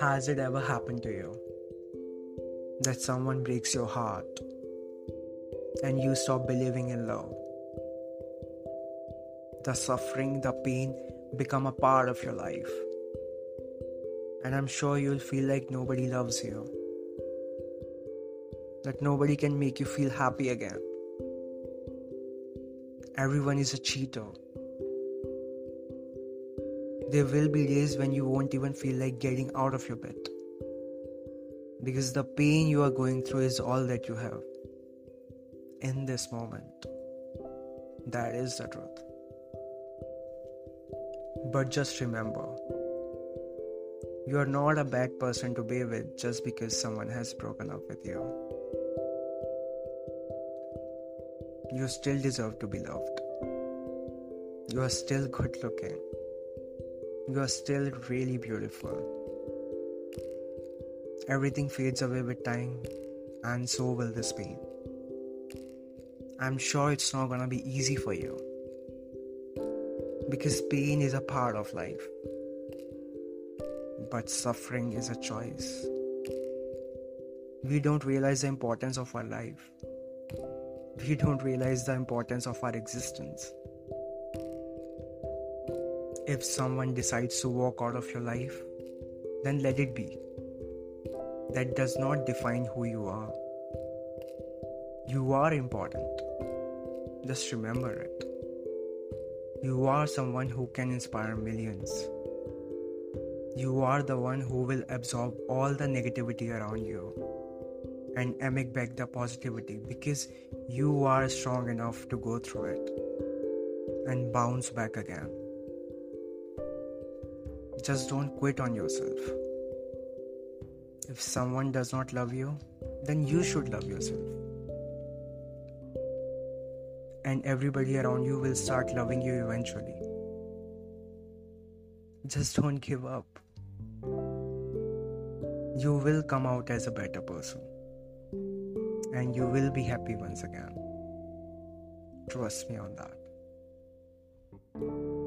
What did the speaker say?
Has it ever happened to you that someone breaks your heart and you stop believing in love? The suffering, the pain become a part of your life. And I'm sure you'll feel like nobody loves you, that nobody can make you feel happy again. Everyone is a cheater there will be days when you won't even feel like getting out of your bed. Because the pain you are going through is all that you have in this moment. That is the truth. But just remember, you are not a bad person to be with just because someone has broken up with you. You still deserve to be loved. You are still good looking. You are still really beautiful. Everything fades away with time, and so will this pain. I'm sure it's not gonna be easy for you because pain is a part of life, but suffering is a choice. We don't realize the importance of our life, we don't realize the importance of our existence. If someone decides to walk out of your life, then let it be. That does not define who you are. You are important. Just remember it. You are someone who can inspire millions. You are the one who will absorb all the negativity around you and emit back the positivity because you are strong enough to go through it and bounce back again. Just don't quit on yourself. If someone does not love you, then you should love yourself. And everybody around you will start loving you eventually. Just don't give up. You will come out as a better person. And you will be happy once again. Trust me on that.